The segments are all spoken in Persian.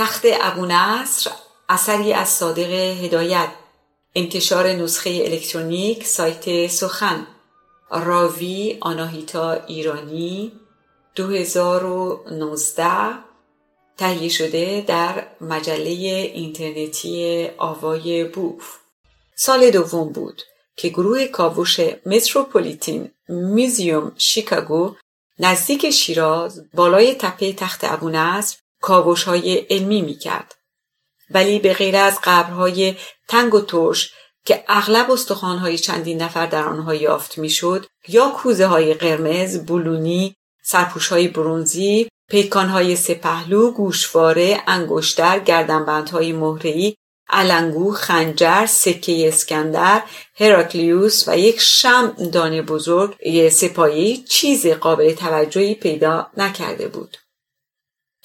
تخت ابو نصر اثری از صادق هدایت انتشار نسخه الکترونیک سایت سخن راوی آناهیتا ایرانی 2019 تهیه شده در مجله اینترنتی آوای بوف. سال دوم بود که گروه کاوش متروپولیتین میزیوم شیکاگو نزدیک شیراز بالای تپه تخت ابونصر کاوش های علمی می کرد. ولی به غیر از قبرهای تنگ و ترش که اغلب استخوانهای چندین نفر در آنها یافت می‌شد یا کوزه های قرمز، بلونی، سرپوش های برونزی، پیکان های سپهلو، گوشواره، انگشتر، گردنبندهای مهره‌ای، علنگو، خنجر، سکه اسکندر، هراکلیوس و یک شم دانه بزرگ سپایی چیز قابل توجهی پیدا نکرده بود.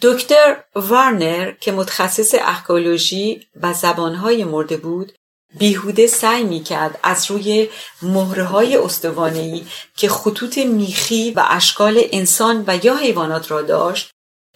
دکتر وارنر که متخصص اخکولوژی و زبانهای مرده بود بیهوده سعی می‌کرد از روی مهره های که خطوط میخی و اشکال انسان و یا حیوانات را داشت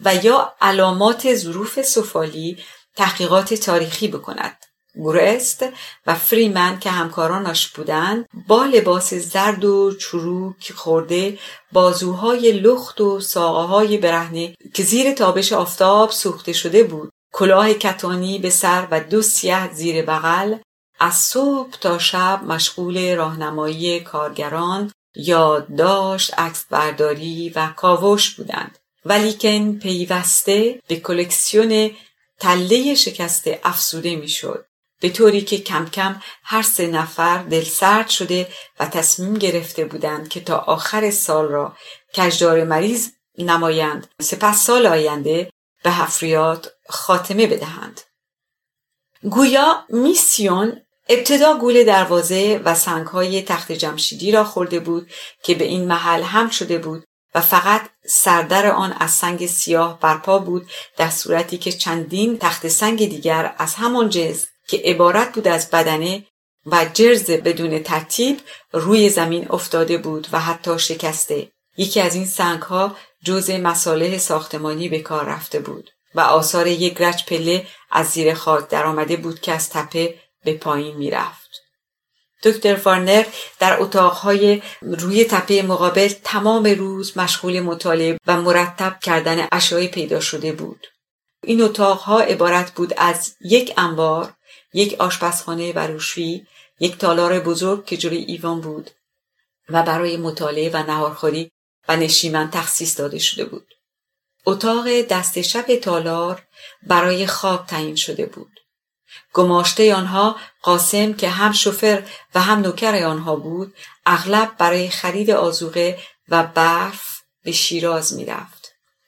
و یا علامات ظروف سفالی تحقیقات تاریخی بکند. گورست و فریمن که همکارانش بودند با لباس زرد و چروک خورده بازوهای لخت و ساقه های برهنه که زیر تابش آفتاب سوخته شده بود. کلاه کتانی به سر و دو سیه زیر بغل. از صبح تا شب مشغول راهنمایی کارگران یادداشت عکس برداری و کاوش بودند. ولیکن پیوسته به کلکسیون تله شکسته افسوده می‌شد. به طوری که کم کم هر سه نفر دلسرد شده و تصمیم گرفته بودند که تا آخر سال را کجدار مریض نمایند سپس سال آینده به حفریات خاتمه بدهند. گویا میسیون ابتدا گول دروازه و سنگهای تخت جمشیدی را خورده بود که به این محل هم شده بود و فقط سردر آن از سنگ سیاه برپا بود در صورتی که چندین تخت سنگ دیگر از همان جنس که عبارت بود از بدنه و جرز بدون ترتیب روی زمین افتاده بود و حتی شکسته. یکی از این سنگ ها جزء مساله ساختمانی به کار رفته بود و آثار یک رچ پله از زیر خاک درآمده بود که از تپه به پایین می‌رفت. دکتر فارنر در اتاقهای روی تپه مقابل تمام روز مشغول مطالعه و مرتب کردن اشیای پیدا شده بود. این اتاقها عبارت بود از یک انبار یک آشپزخانه و روشویی یک تالار بزرگ که جلوی ایوان بود و برای مطالعه و نهارخوری و نشیمن تخصیص داده شده بود. اتاق دست شب تالار برای خواب تعیین شده بود. گماشته آنها قاسم که هم شوفر و هم نوکر آنها بود اغلب برای خرید آزوقه و برف به شیراز می‌رفت.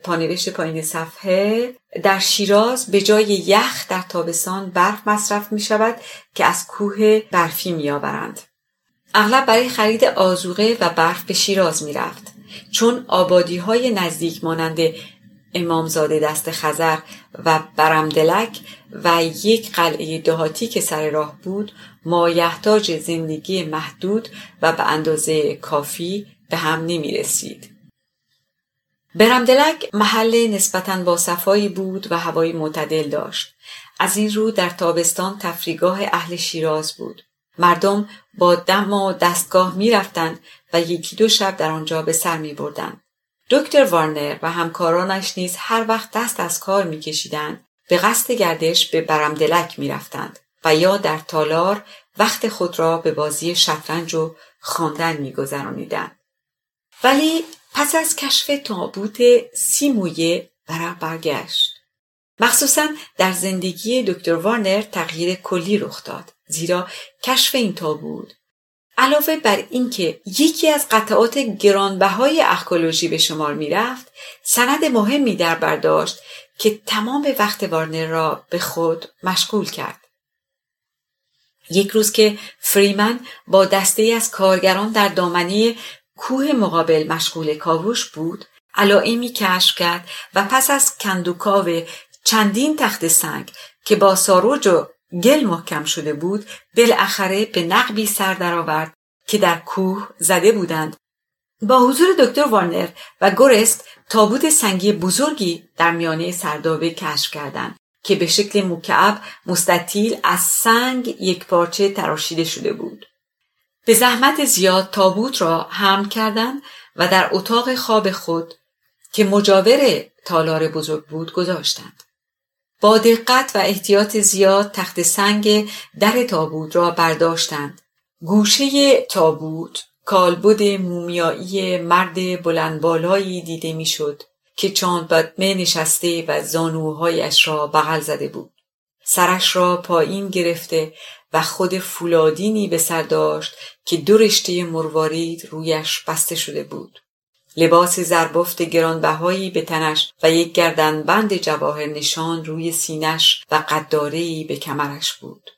پانوشت پایین صفحه در شیراز به جای یخ در تابستان برف مصرف می شود که از کوه برفی می آورند. اغلب برای خرید آزوقه و برف به شیراز می رفت. چون آبادی های نزدیک مانند امامزاده دست خزر و برمدلک و یک قلعه دهاتی که سر راه بود مایحتاج زندگی محدود و به اندازه کافی به هم نمی رسید. برمدلک محل نسبتا با صفایی بود و هوای معتدل داشت. از این رو در تابستان تفریگاه اهل شیراز بود. مردم با دم و دستگاه می رفتند و یکی دو شب در آنجا به سر می بردند. دکتر وارنر و همکارانش نیز هر وقت دست از کار میکشیدند به قصد گردش به برمدلک می‌رفتند و یا در تالار وقت خود را به بازی شطرنج و خواندن میگذرانیدند ولی پس از کشف تابوت سیمویه برق برگشت. مخصوصا در زندگی دکتر وارنر تغییر کلی رخ داد زیرا کشف این تابوت علاوه بر اینکه یکی از قطعات گرانبهای اخکولوژی به شمار می‌رفت سند مهمی در برداشت که تمام وقت وارنر را به خود مشغول کرد. یک روز که فریمن با دسته از کارگران در دامنه کوه مقابل مشغول کاوش بود علائمی کشف کرد و پس از کندوکاو چندین تخت سنگ که با ساروج و گل محکم شده بود بالاخره به نقبی سر درآورد که در کوه زده بودند با حضور دکتر وارنر و گورست تابوت سنگی بزرگی در میانه سردابه کشف کردند که به شکل مکعب مستطیل از سنگ یک پارچه تراشیده شده بود. به زحمت زیاد تابوت را حمل کردند و در اتاق خواب خود که مجاور تالار بزرگ بود گذاشتند. با دقت و احتیاط زیاد تخت سنگ در تابوت را برداشتند. گوشه تابوت کالبد مومیایی مرد بلندبالایی دیده می‌شد که چاند نشسته و زانوهایش را بغل زده بود. سرش را پایین گرفته و خود فولادینی به سر داشت که دو رشته مروارید رویش بسته شده بود. لباس زربفت گرانبهایی به تنش و یک بند جواهر نشان روی سینش و قدارهای به کمرش بود.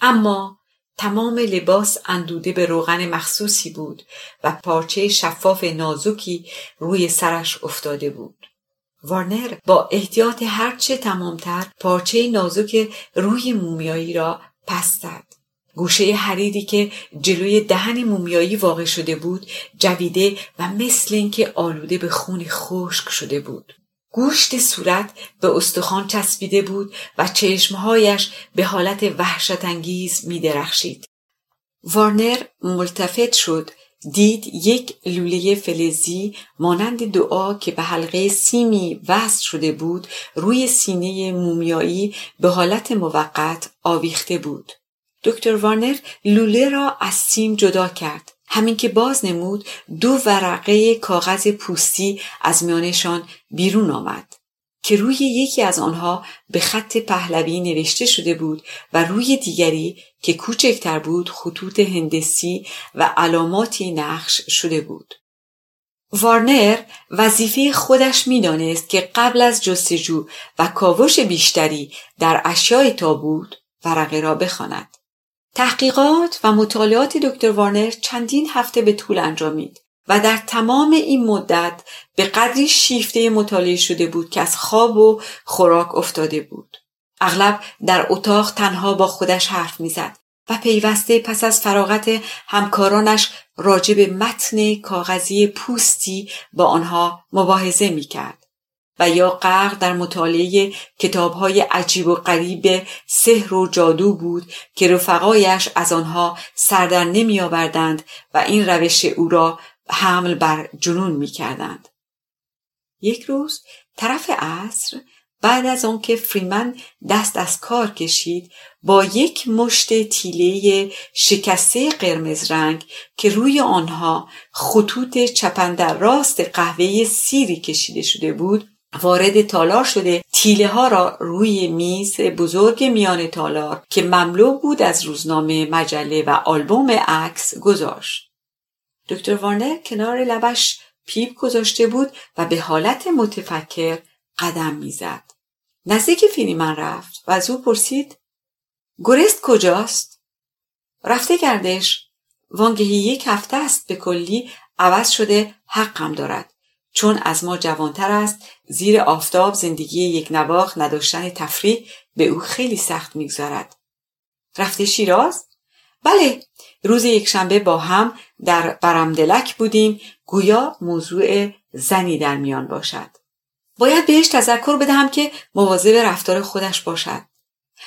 اما تمام لباس اندوده به روغن مخصوصی بود و پارچه شفاف نازکی روی سرش افتاده بود. وارنر با احتیاط هرچه تمامتر پارچه نازک روی مومیایی را پس زد. گوشه حریری که جلوی دهن مومیایی واقع شده بود جویده و مثل اینکه آلوده به خون خشک شده بود. گوشت صورت به استخوان چسبیده بود و چشمهایش به حالت وحشت انگیز می درخشید. وارنر ملتفت شد دید یک لوله فلزی مانند دعا که به حلقه سیمی وصل شده بود روی سینه مومیایی به حالت موقت آویخته بود. دکتر وارنر لوله را از سیم جدا کرد. همین که باز نمود دو ورقه کاغذ پوستی از میانشان بیرون آمد که روی یکی از آنها به خط پهلوی نوشته شده بود و روی دیگری که کوچکتر بود خطوط هندسی و علاماتی نقش شده بود. وارنر وظیفه خودش می‌دانست که قبل از جستجو و کاوش بیشتری در اشیای تابوت ورقه را بخواند. تحقیقات و مطالعات دکتر وارنر چندین هفته به طول انجامید و در تمام این مدت به قدری شیفته مطالعه شده بود که از خواب و خوراک افتاده بود. اغلب در اتاق تنها با خودش حرف می‌زد و پیوسته پس از فراغت همکارانش راجع به متن کاغذی پوستی با آنها مباحثه می‌کرد. و یا غرق در مطالعه کتابهای عجیب و غریب سحر و جادو بود که رفقایش از آنها سردر نمی آوردند و این روش او را حمل بر جنون می کردند. یک روز طرف عصر بعد از آنکه فریمن دست از کار کشید با یک مشت تیله شکسته قرمز رنگ که روی آنها خطوط چپندر راست قهوه سیری کشیده شده بود وارد تالار شده تیله ها را روی میز بزرگ میان تالار که مملو بود از روزنامه مجله و آلبوم عکس گذاشت دکتر وارنر کنار لبش پیپ گذاشته بود و به حالت متفکر قدم می‌زد. نزدیک فینیمن رفت و از او پرسید گرست کجاست؟ رفته گردش. وانگهی یک هفته است به کلی عوض شده حقم دارد. چون از ما جوانتر است زیر آفتاب زندگی یک نواخ نداشتن تفریح به او خیلی سخت می‌گذارد. رفته شیراز؟ بله روز یکشنبه با هم در برمدلک بودیم گویا موضوع زنی در میان باشد. باید بهش تذکر بدهم که مواظب رفتار خودش باشد.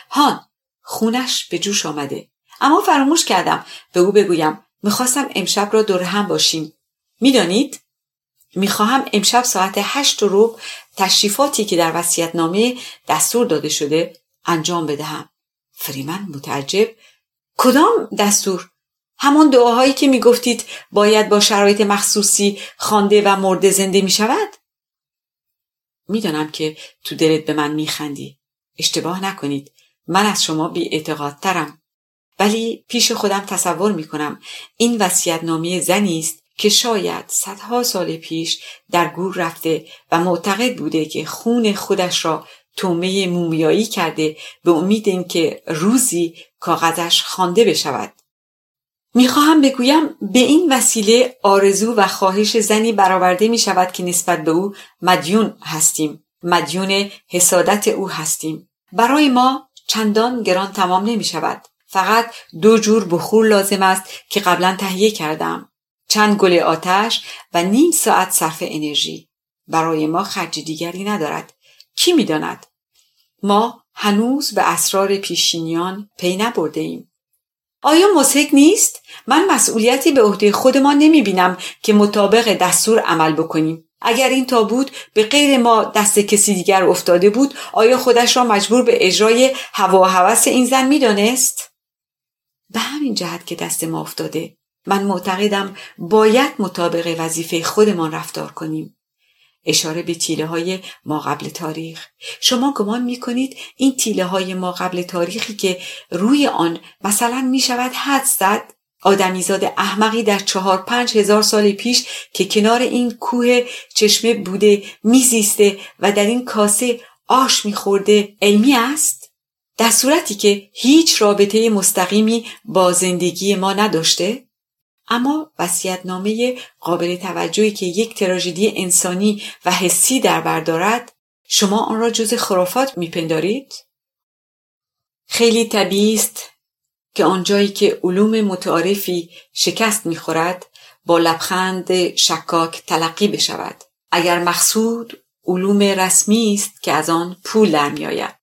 هان خونش به جوش آمده. اما فراموش کردم به او بگویم می‌خواستم امشب را دور هم باشیم. می‌دانید؟ می‌خواهم امشب ساعت هشت و تشریفاتی که در نامه دستور داده شده انجام بدهم. فریمن متعجب کدام دستور؟ همان دعاهایی که می‌گفتید باید با شرایط مخصوصی خوانده و مرده زنده می شود؟ می‌دانم که تو دلت به من میخندی. اشتباه نکنید. من از شما بی ترم. ولی پیش خودم تصور می‌کنم این وسیعت نامه زنی است که شاید صدها سال پیش در گور رفته و معتقد بوده که خون خودش را تومه مومیایی کرده به امید اینکه روزی کاغذش خوانده بشود می‌خواهم بگویم به این وسیله آرزو و خواهش زنی برآورده می شود که نسبت به او مدیون هستیم. مدیون حسادت او هستیم. برای ما چندان گران تمام نمی شود فقط دو جور بخور لازم است که قبلا تهیه کردم. چند گل آتش و نیم ساعت صرف انرژی. برای ما خرج دیگری ندارد. کی می‌داند؟ ما هنوز به اسرار پیشینیان پی نبرده ایم. آیا مسحک نیست؟ من مسئولیتی به عهده خودمان نمی بینم که مطابق دستور عمل بکنیم. اگر این تابوت به غیر ما دست کسی دیگر افتاده بود آیا خودش را مجبور به اجرای هوا و هوس این زن می‌دانست به همین جهت که دست ما افتاده من معتقدم باید مطابق وظیفه خودمان رفتار کنیم اشاره به تیله های ما قبل تاریخ شما گمان می کنید این تیله های ما قبل تاریخی که روی آن مثلا می شود حد زد آدمیزاد احمقی در چهار پنج هزار سال پیش که کنار این کوه چشمه بوده میزیسته و در این کاسه آش میخورده علمی است؟ در صورتی که هیچ رابطه مستقیمی با زندگی ما نداشته؟ اما وسیعتنامه قابل توجهی که یک تراژدی انسانی و حسی در بردارد شما آن را جز خرافات میپندارید؟ خیلی طبیعی است که آنجایی که علوم متعارفی شکست می‌خورد با لبخند شکاک تلقی بشود. اگر مقصود علوم رسمی است که از آن پول در میآید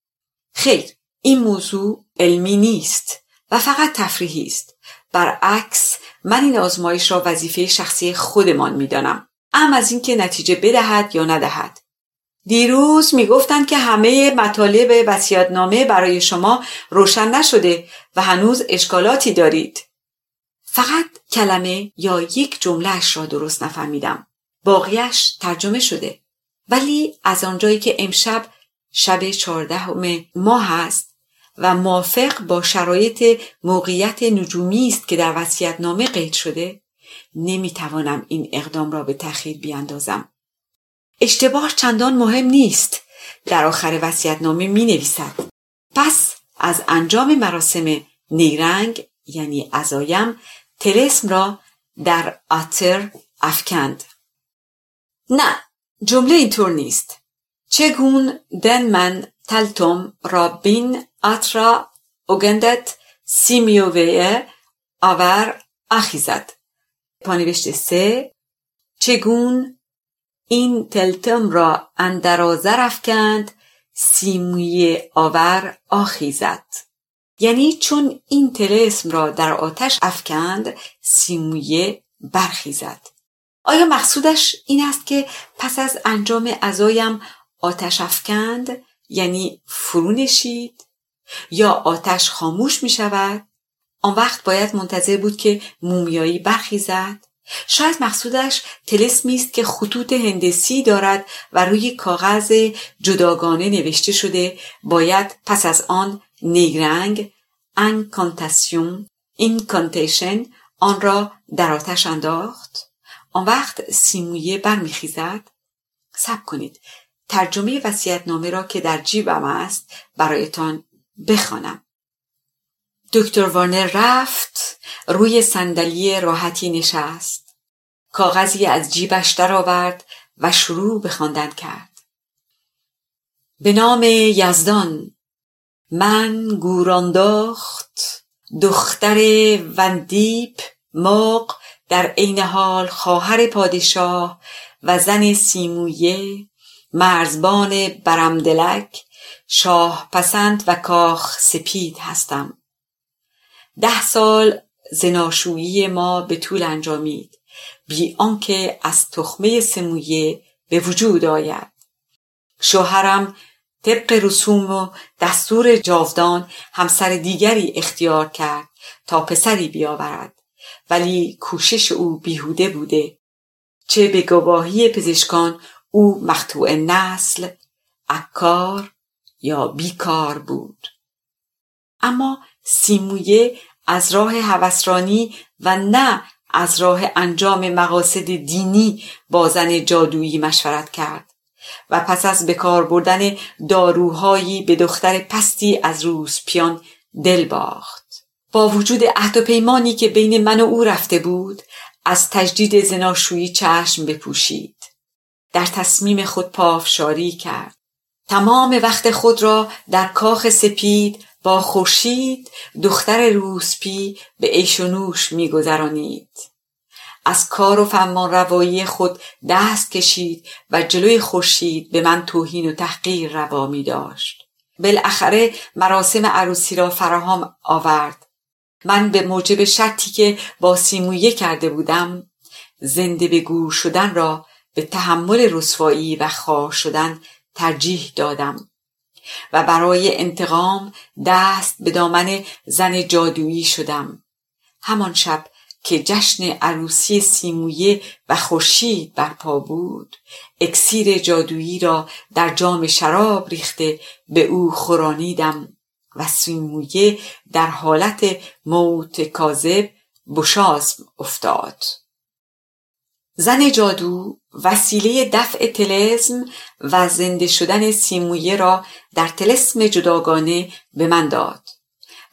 خیر این موضوع علمی نیست و فقط تفریحی است. برعکس من این آزمایش را وظیفه شخصی خودمان می‌دانم ام از اینکه نتیجه بدهد یا ندهد دیروز می‌گفتند که همه مطالب وسیعتنامه برای شما روشن نشده و هنوز اشکالاتی دارید. فقط کلمه یا یک جملهش را درست نفهمیدم. باقیش ترجمه شده. ولی از آنجایی که امشب شب چهاردهم ماه است و موافق با شرایط موقعیت نجومی است که در وسیعتنامه قید شده. نمی‌توانم این اقدام را به تأخیر بیاندازم. اشتباه چندان مهم نیست. در آخر وسیعتنامه می نویسد پس از انجام مراسم نیرنگ یعنی ازایم تلسم را در آتر افکند. نه جمله اینطور نیست. چگون دن من تلتم بین اترا اوگندت سیمیووه آور اخیزد پانوشت سه چگون این تلتم را اندرازه افکند سیموی آور آخیزد یعنی چون این تلسم را در آتش افکند سیمویه برخیزد آیا مقصودش این است که پس از انجام ازایم آتش افکند یعنی فرو نشید یا آتش خاموش می شود؟ آن وقت باید منتظر بود که مومیایی برخیزد. شاید مقصودش تلسمی است که خطوط هندسی دارد و روی کاغذ جداگانه نوشته شده باید پس از آن نیرنگ انکانتاسیون اینکانتیشن آن را در آتش انداخت. آن وقت سیمویه برمیخیزد. سب کنید. ترجمه نامه را که در جیبم است برایتان بخوانم. دکتر وارنر رفت روی صندلی راحتی نشست. کاغذی از جیبش درآورد و شروع به خواندن کرد. به نام یزدان من گورانداخت دختر وندیپ ماق در عین حال خواهر پادشاه و زن سیمویه مرزبان برمدلک شاه پسند و کاخ سپید هستم. ده سال زناشویی ما به طول انجامید. بی آنکه از تخمه سمویه به وجود آید. شوهرم طبق رسوم و دستور جاودان همسر دیگری اختیار کرد تا پسری بیاورد. ولی کوشش او بیهوده بوده. چه به گواهی پزشکان او مقطوع نسل اکار یا بیکار بود. اما سیمویه از راه هوسرانی و نه از راه انجام مقاصد دینی با زن جادویی مشورت کرد و پس از بکار بردن داروهایی به دختر پستی از روسپیان دل باخت. با وجود عهد و پیمانی که بین من و او رفته بود از تجدید زناشویی چشم بپوشید. در تصمیم خود پافشاری کرد. تمام وقت خود را در کاخ سپید با خورشید دختر روسپی به عیش و نوش میگذرانید. از کار و فمان روایی خود دست کشید و جلوی خورشید به من توهین و تحقیر روا می داشت بالاخره مراسم عروسی را فراهم آورد. من به موجب شرطی که با سیمویه کرده بودم زنده به گور شدن را به تحمل رسوایی و خواه شدن ترجیح دادم و برای انتقام دست به دامن زن جادویی شدم. همان شب که جشن عروسی سیمویه و خورشید برپا بود اکسیر جادویی را در جام شراب ریخته به او خورانیدم و سیمویه در حالت موت کاذب بشازم افتاد. زن جادو وسیله دفع تلسم و زنده شدن سیمویه را در تلسم جداگانه به من داد.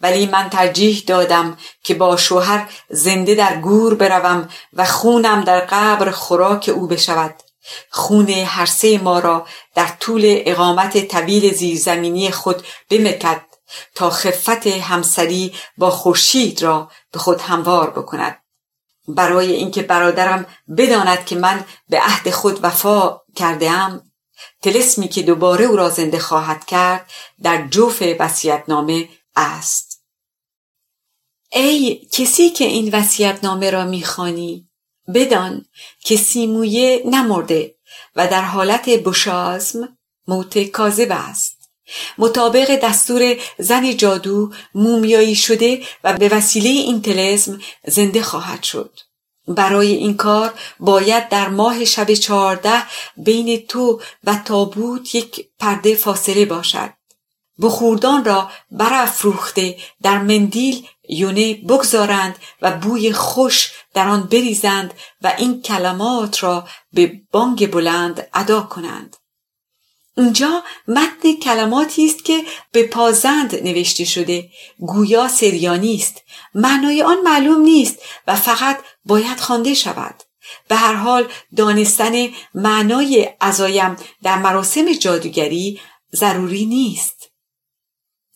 ولی من ترجیح دادم که با شوهر زنده در گور بروم و خونم در قبر خوراک او بشود. خون هر سه ما را در طول اقامت طویل زیرزمینی خود بمکد تا خفت همسری با خورشید را به خود هموار بکند. برای اینکه برادرم بداند که من به عهد خود وفا کرده ام تلسمی که دوباره او را زنده خواهد کرد در جوف وصیتنامه است. ای کسی که این نامه را می‌خوانی بدان که سیمویه نمرده و در حالت بشازم موت کاذب است. مطابق دستور زن جادو مومیایی شده و به وسیله این تلزم زنده خواهد شد. برای این کار باید در ماه شب چهارده بین تو و تابوت یک پرده فاصله باشد. بخوردان را برافروخته در مندیل یونه بگذارند و بوی خوش در آن بریزند و این کلمات را به بانگ بلند ادا کنند. اینجا متن کلماتی است که به پازند نوشته شده. گویا سریانی است. معنای آن معلوم نیست و فقط باید خوانده شود. به هر حال دانستن معنای عزایم در مراسم جادوگری ضروری نیست.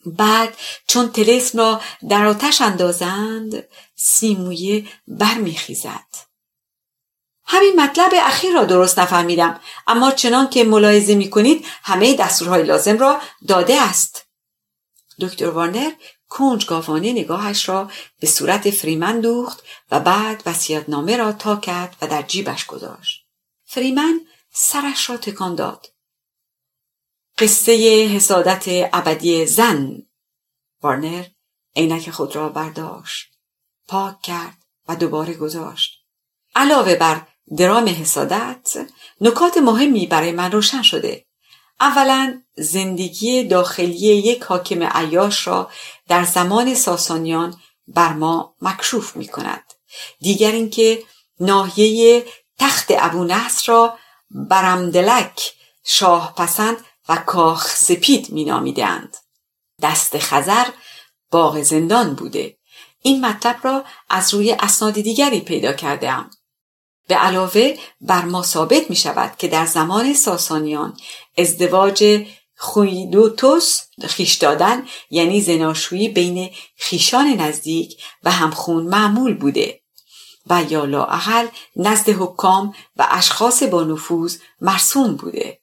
بعد چون تلسم را در آتش اندازند سیمویه برمیخیزد. همین مطلب اخیر را درست نفهمیدم. اما چنان که ملاحظه می کنید همه دستورهای لازم را داده است. دکتر وارنر کنجگاوانه نگاهش را به صورت فریمن دوخت و بعد وسیعتنامه را تا کرد و در جیبش گذاشت. فریمن سرش را تکان داد. قصه حسادت ابدی زن. وارنر عینک خود را برداشت. پاک کرد و دوباره گذاشت. علاوه بر درام حسادت نکات مهمی برای من روشن شده. اولا زندگی داخلی یک حاکم عیاش را در زمان ساسانیان بر ما مکشوف می کند دیگر اینکه ناحیه تخت ابو نصر را برمدلک شاه پسند و کاخ سپید می نامیدند. دست خزر باغ زندان بوده. این مطلب را از روی اسناد دیگری پیدا کردم به علاوه بر ما ثابت می شود که در زمان ساسانیان ازدواج خویدوتوس خیش دادن یعنی زناشویی بین خیشان نزدیک و همخون معمول بوده و یا لااقل نزد حکام و اشخاص با نفوذ مرسوم بوده.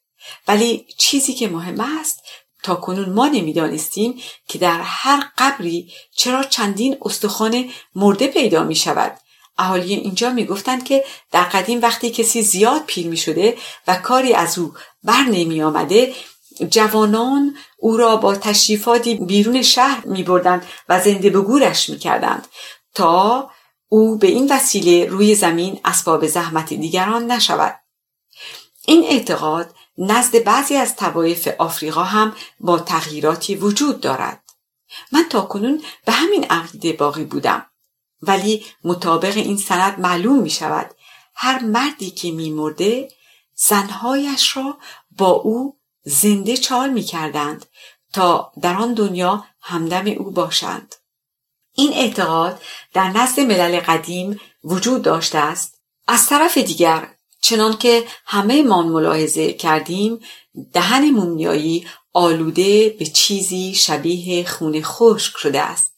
ولی چیزی که مهم است تا کنون ما نمی‌دانستیم که در هر قبری چرا چندین استخوان مرده پیدا می شود اهالی اینجا می‌گفتند که در قدیم وقتی کسی زیاد پیر می شده و کاری از او بر نمی آمده جوانان او را با تشریفاتی بیرون شهر می بردند و زنده به گورش می کردند تا او به این وسیله روی زمین اسباب زحمت دیگران نشود. این اعتقاد نزد بعضی از طوایف آفریقا هم با تغییراتی وجود دارد. من تا کنون به همین عقیده باقی بودم. ولی مطابق این سند معلوم می شود هر مردی که می مرده زنهایش را با او زنده چال می کردند تا در آن دنیا همدم او باشند. این اعتقاد در نزد ملل قدیم وجود داشته است. از طرف دیگر چنان که همه مان ملاحظه کردیم دهن مومیایی آلوده به چیزی شبیه خون خشک شده است.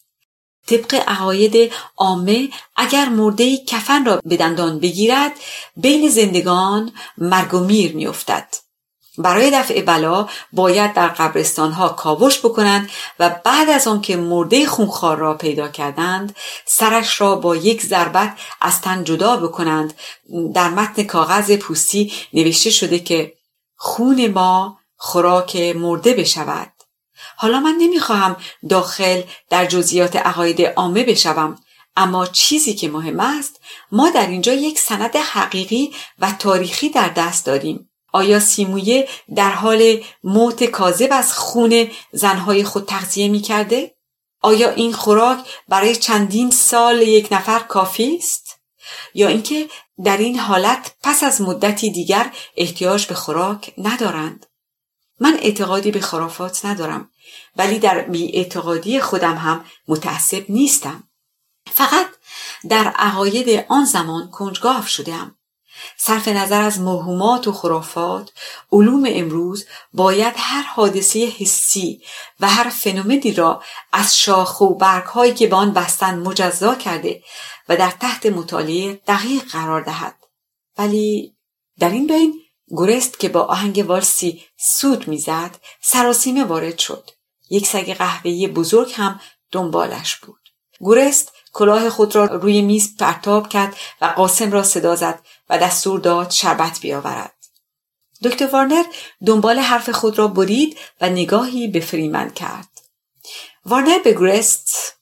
طبق عقاید عامه اگر مرده کفن را به دندان بگیرد بین زندگان مرگ و میر میافتد. برای دفع بلا باید در قبرستان ها کاوش بکنند و بعد از آنکه مرده خونخوار را پیدا کردند سرش را با یک ضربت از تن جدا بکنند. در متن کاغذ پوستی نوشته شده که خون ما خوراک مرده بشود. حالا من نمی‌خواهم داخل در جزئیات عقاید عامه بشوم اما چیزی که مهم است ما در اینجا یک سند حقیقی و تاریخی در دست داریم آیا سیمویه در حال موت کاذب از خون زنهای خود تغذیه می کرده؟ آیا این خوراک برای چندین سال یک نفر کافی است؟ یا اینکه در این حالت پس از مدتی دیگر احتیاج به خوراک ندارند؟ من اعتقادی به خرافات ندارم ولی در اعتقادی خودم هم متعصب نیستم. فقط در عقاید آن زمان کنجگاو شدم. صرف نظر از موهومات و خرافات علوم امروز باید هر حادثه حسی و هر فنومنی را از شاخ و برگهایی که به آن بستن مجزا کرده و در تحت مطالعه دقیق قرار دهد ولی در این بین گرست که با آهنگ والسی سود می‌زد سراسیمه وارد شد یک سگ قهوه‌ای بزرگ هم دنبالش بود گرست کلاه خود را روی میز پرتاب کرد و قاسم را صدا زد و دستور داد شربت بیاورد. دکتر وارنر دنبال حرف خود را برید و نگاهی به فریمن کرد. وارنر به گرست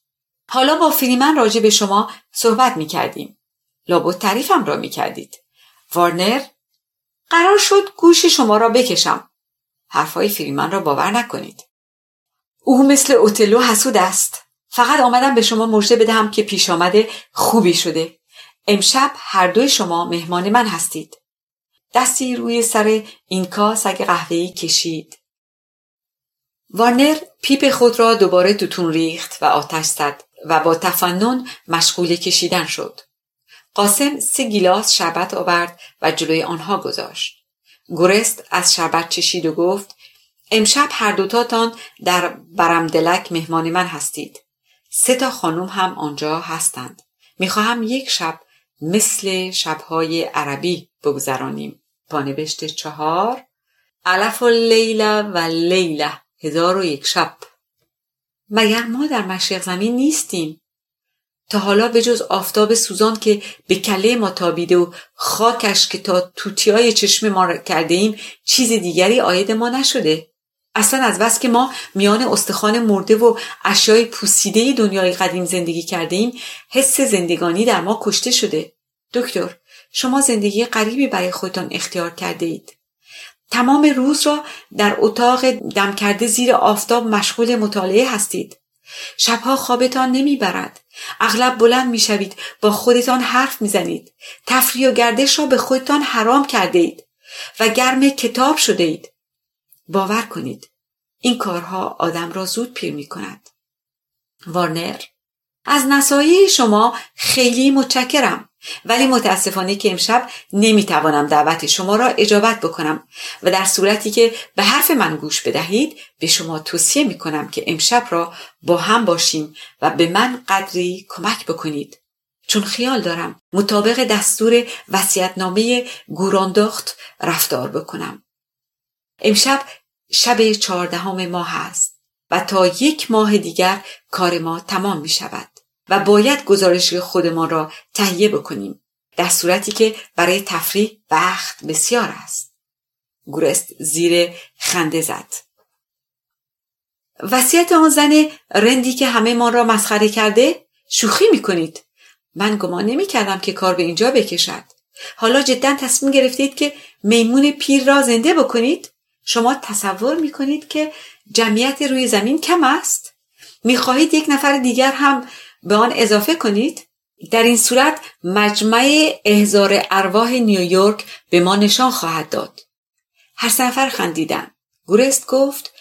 حالا با فریمن راجع به شما صحبت می کردیم. لابد تعریفم را می کردید. وارنر قرار شد گوش شما را بکشم. حرفهای فریمن را باور نکنید. او مثل اوتلو حسود است. فقط آمدم به شما مرجع بدهم که پیش آمده خوبی شده. امشب هر دوی شما مهمان من هستید. دستی روی سر اینکا سگ قهوه‌ای کشید. وارنر پیپ خود را دوباره توتون ریخت و آتش زد و با تفنن مشغول کشیدن شد. قاسم سه گیلاس شربت آورد و جلوی آنها گذاشت. گرست از شربت چشید و گفت امشب هر دوتاتان در برمدلک مهمان من هستید. سه تا خانم هم آنجا هستند. می‌خواهم یک شب مثل شبهای عربی بگذرانیم. پانوشت چهار علف و لیله و لیله هزار و یک شب مگر ما در مشرق زمین نیستیم تا حالا به جز آفتاب سوزان که به کله ما تابیده و خاکش که تا توتیای چشم ما کرده ایم چیز دیگری آید ما نشده. اصلا از بس که ما میان استخوان مرده و اشیای پوسیده دنیای قدیم زندگی کرده ایم حس زندگانی در ما کشته شده. دکتر شما زندگی غریبی برای خودتان اختیار کرده اید. تمام روز را در اتاق دم کرده زیر آفتاب مشغول مطالعه هستید. شبها خوابتان نمی‌برد. اغلب بلند می‌شوید با خودتان حرف می‌زنید. تفریح و گردش را به خودتان حرام کرده اید و گرم کتاب شده اید. باور کنید این کارها آدم را زود پیر می کند. وارنر از نصایح شما خیلی متشکرم. ولی متاسفانه که امشب نمی‌توانم دعوت شما را اجابت بکنم و در صورتی که به حرف من گوش بدهید به شما توصیه می کنم که امشب را با هم باشیم و به من قدری کمک بکنید. چون خیال دارم مطابق دستور وسیعتنامه گورانداخت رفتار بکنم. امشب شب چهاردهم ماه است و تا یک ماه دیگر کار ما تمام می شود و باید گزارش خودمان را تهیه بکنیم در صورتی که برای تفریح وقت بسیار است. گورست زیر خنده زد. وصیت آن زن رندی که همه ما را مسخره کرده؟ شوخی می کنید من گمان نمی کردم که کار به اینجا بکشد. حالا جدا تصمیم گرفتید که میمون پیر را زنده بکنید؟ شما تصور می کنید که جمعیت روی زمین کم است؟ می خواهید یک نفر دیگر هم به آن اضافه کنید؟ در این صورت مجمع احزار ارواح نیویورک به ما نشان خواهد داد. هر سفر خندیدن. گورست گفت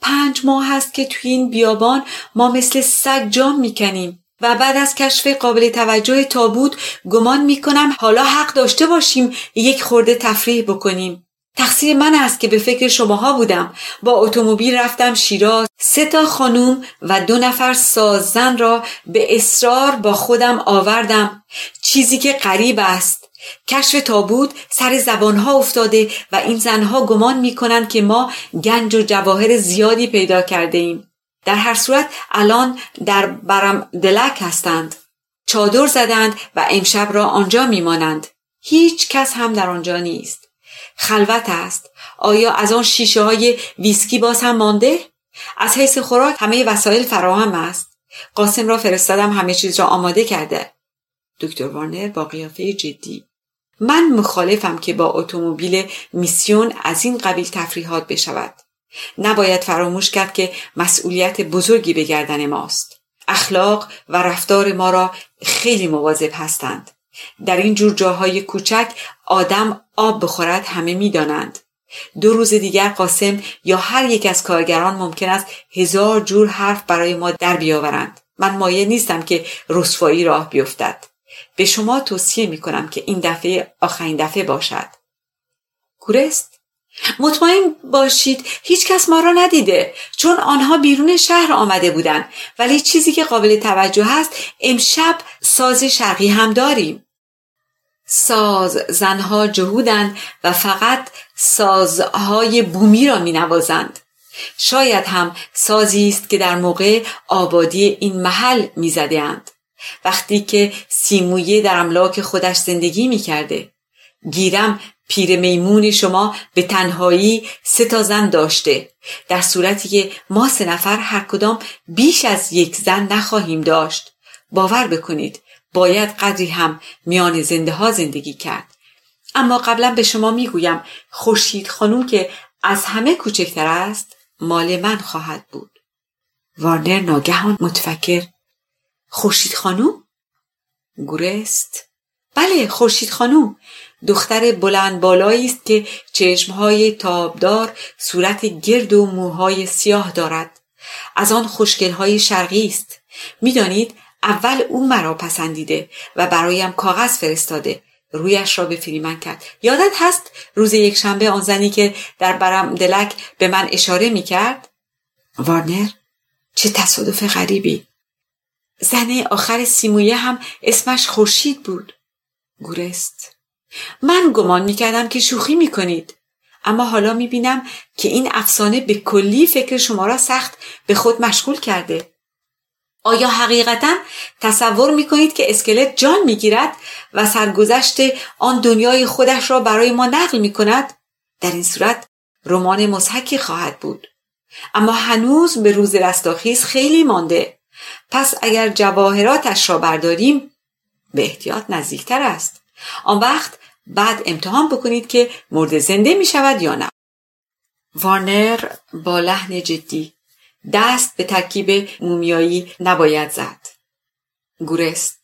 پنج ماه است که توی این بیابان ما مثل سگ جام می‌کنیم و بعد از کشف قابل توجه تابوت گمان می‌کنم حالا حق داشته باشیم یک خورده تفریح بکنیم. تقصیر من است که به فکر شماها بودم با اتومبیل رفتم شیراز سه تا خانوم و دو نفر ساززن را به اصرار با خودم آوردم چیزی که غریب است کشف تابوت سر زبانها افتاده و این زنها گمان می‌کنند که ما گنج و جواهر زیادی پیدا کرده ایم. در هر صورت الان در برم دلک هستند. چادر زدند و امشب را آنجا میمانند. هیچ کس هم در آنجا نیست. خلوت است. آیا از آن شیشه های ویسکی باز هم مانده؟ از حیث خوراک همه وسایل فراهم است. قاسم را فرستادم همه چیز را آماده کرده. دکتر وارنر با قیافه جدی من مخالفم که با اتومبیل میسیون از این قبیل تفریحات بشود. نباید فراموش کرد که مسئولیت بزرگی به گردن ماست. اخلاق و رفتار ما را خیلی مواظب هستند. در این جور جاهای کوچک آدم آب بخورد همه می‌دانند. دو روز دیگر قاسم یا هر یک از کارگران ممکن است هزار جور حرف برای ما در بیاورند. من مایه نیستم که رسوایی راه بیفتد. به شما توصیه می کنم که این دفعه آخرین دفعه باشد. کورست؟ مطمئن باشید هیچ کس ما را ندیده چون آنها بیرون شهر آمده بودند ولی چیزی که قابل توجه است امشب ساز شرقی هم داریم. ساز زنها جهودند و فقط سازهای بومی را می نوازند. شاید هم سازی است که در موقع آبادی این محل می اند. وقتی که سیمویه در املاک خودش زندگی می کرده. گیرم پیر میمون شما به تنهایی سه تا زن داشته در صورتی که ما سه نفر هر کدام بیش از یک زن نخواهیم داشت باور بکنید باید قدری هم میان زنده ها زندگی کرد. اما قبلا به شما می‌گویم خورشید خانوم که از همه کوچکتر است مال من خواهد بود. وارنر ناگهان متفکر. خورشید خانوم؟ گورست. بله خورشید خانوم. دختر بلند بالایی است که چشمهای تابدار صورت گرد و موهای سیاه دارد. از آن خوشگلهای شرقی است. می‌دانید اول او مرا پسندیده و برایم کاغذ فرستاده. رویش را به فریمن کرد. یادت هست روز یک شنبه آن زنی که در برم دلک به من اشاره می کرد؟ وارنر چه تصادف غریبی. زنه آخر سیمویه هم اسمش خورشید بود. گورست. من گمان می‌کردم که شوخی می‌کنید. اما حالا می‌بینم که این افسانه به کلی فکر شما را سخت به خود مشغول کرده. آیا حقیقتا تصور می‌کنید که اسکلت جان می‌گیرد و سرگذشت آن دنیای خودش را برای ما نقل می‌کند؟ در این صورت رمان مزحکی خواهد بود. اما هنوز به روز رستاخیز خیلی مانده. پس اگر جواهراتش را برداریم به احتیاط نزدیکتر است. آن وقت بعد امتحان بکنید که مرد زنده می شود یا نه. وارنر با لحن جدی. دست به ترکیب مومیایی نباید زد. گورست.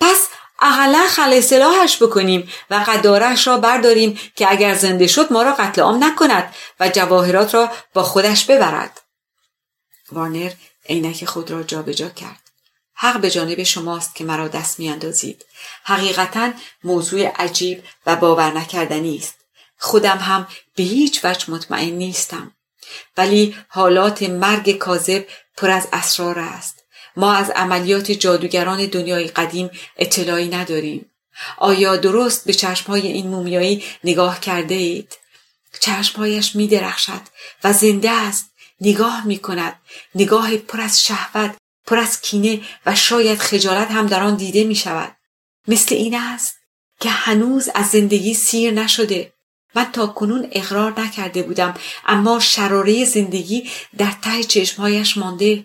پس اقلا خل سلاحش بکنیم و قدارش را برداریم که اگر زنده شد ما را قتل عام نکند و جواهرات را با خودش ببرد. وارنر عینک خود را جابجا کرد. حق به جانب شماست که مرا دست میاندازید. حقیقتا موضوع عجیب و باور نکردنی است. خودم هم به هیچ وجه مطمئن نیستم. ولی حالات مرگ کاذب پر از اسرار است. ما از عملیات جادوگران دنیای قدیم اطلاعی نداریم. آیا درست به چشمهای این مومیایی نگاه کرده اید؟ چشمهایش می درخشد و زنده است. نگاه می کند نگاه پر از شهوت پر از کینه و شاید خجالت هم در آن دیده می شود مثل این است که هنوز از زندگی سیر نشده. من تا کنون اقرار نکرده بودم اما شراره زندگی در ته چشمهایش مانده.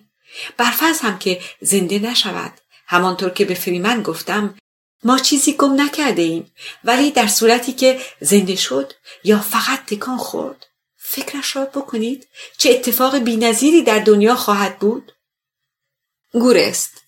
برفرض هم که زنده نشود. همانطور که به فریمن گفتم ما چیزی گم نکرده ایم ولی در صورتی که زنده شد یا فقط تکان خورد. فکرش را بکنید چه اتفاق بینظیری در دنیا خواهد بود. گورست.